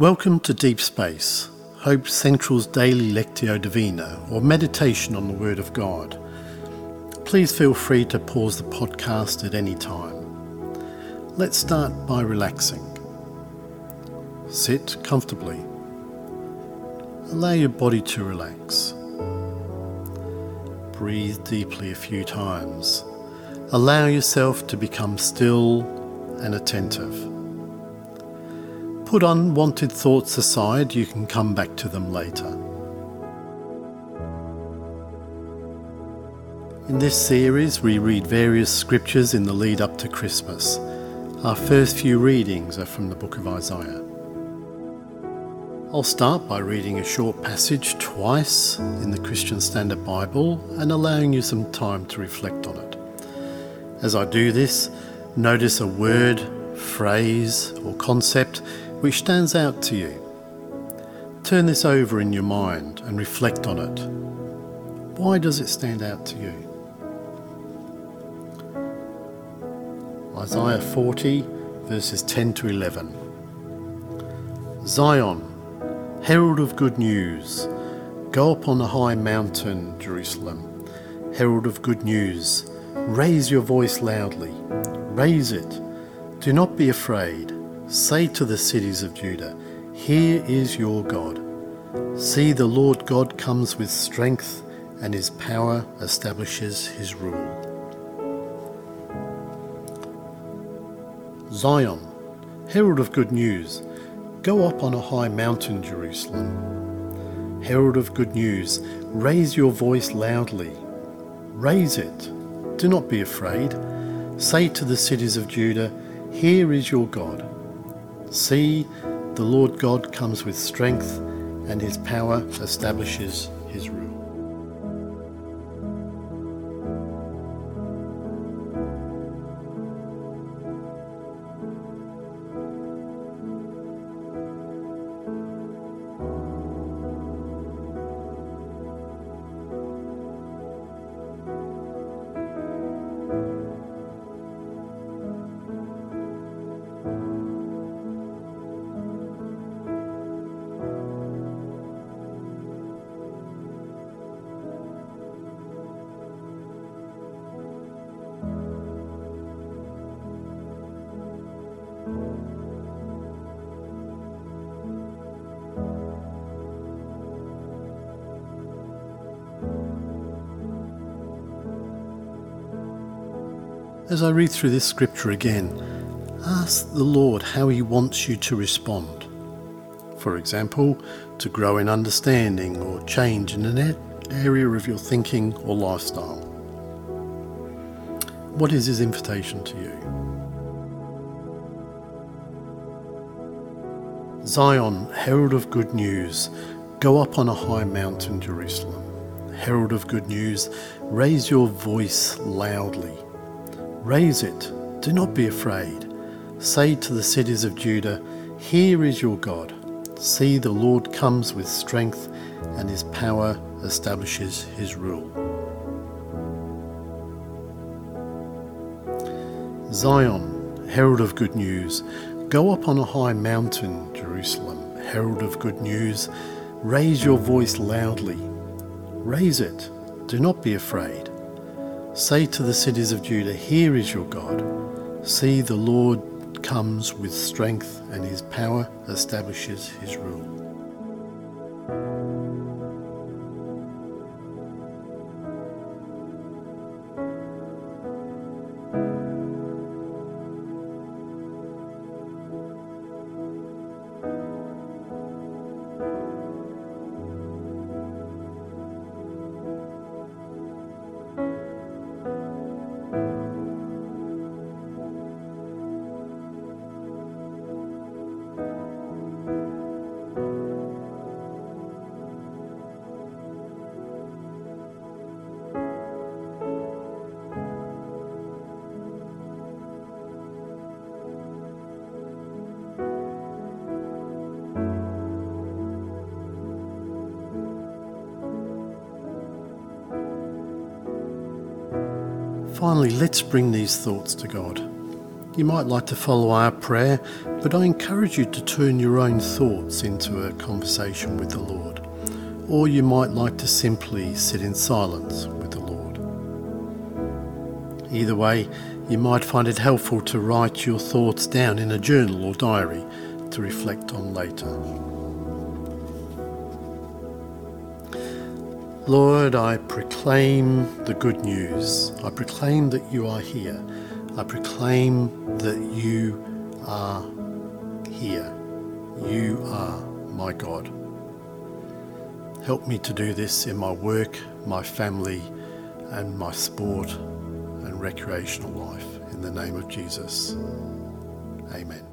Welcome to Deep Space, Hope Central's daily Lectio Divina, or meditation on the Word of God. Please feel free to pause the podcast at any time. Let's start by relaxing. Sit comfortably. Allow your body to relax. Breathe deeply a few times. Allow yourself to become still and attentive. Put unwanted thoughts aside, you can come back to them later. In this series, we read various scriptures in the lead up to Christmas. Our first few readings are from the book of Isaiah. I'll start by reading a short passage twice in the Christian Standard Bible and allowing you some time to reflect on it. As I do this, notice a word, phrase, or concept which stands out to you. Turn this over in your mind and reflect on it. Why does it stand out to you? Isaiah 40, verses 10 to 11. Zion, herald of good news, go up on the high mountain, Jerusalem. Herald of good news, raise your voice loudly. Raise it. Do not be afraid. Say to the cities of Judah, Here is your God. See, the Lord God comes with strength, and his power establishes his rule. Zion, herald of good news, go up on a high mountain, Jerusalem. Herald of good news, raise your voice loudly. Raise it. Do not be afraid. Say to the cities of Judah, Here is your God. See, the Lord God comes with strength, and his power establishes his rule. As I read through this scripture again, ask the Lord how He wants you to respond. For example, to grow in understanding or change in an area of your thinking or lifestyle. What is His invitation to you? Zion, herald of good news, go up on a high mountain, Jerusalem. Herald of good news, raise your voice loudly. Raise it, do not be afraid. Say to the cities of Judah, Here is your God. See, the Lord comes with strength, and his power establishes his rule. Zion, herald of good news, go up on a high mountain, Jerusalem, herald of good news, raise your voice loudly. Raise it, do not be afraid. Say to the cities of Judah, Here is your God. See, the Lord comes with strength, and his power establishes his rule. Finally, let's bring these thoughts to God. You might like to follow our prayer, but I encourage you to turn your own thoughts into a conversation with the Lord. Or you might like to simply sit in silence with the Lord. Either way, you might find it helpful to write your thoughts down in a journal or diary to reflect on later. Lord, I proclaim the good news. I proclaim that you are here. I proclaim that you are here. You are my God. Help me to do this in my work, my family, and my sport and recreational life. In the name of Jesus. Amen.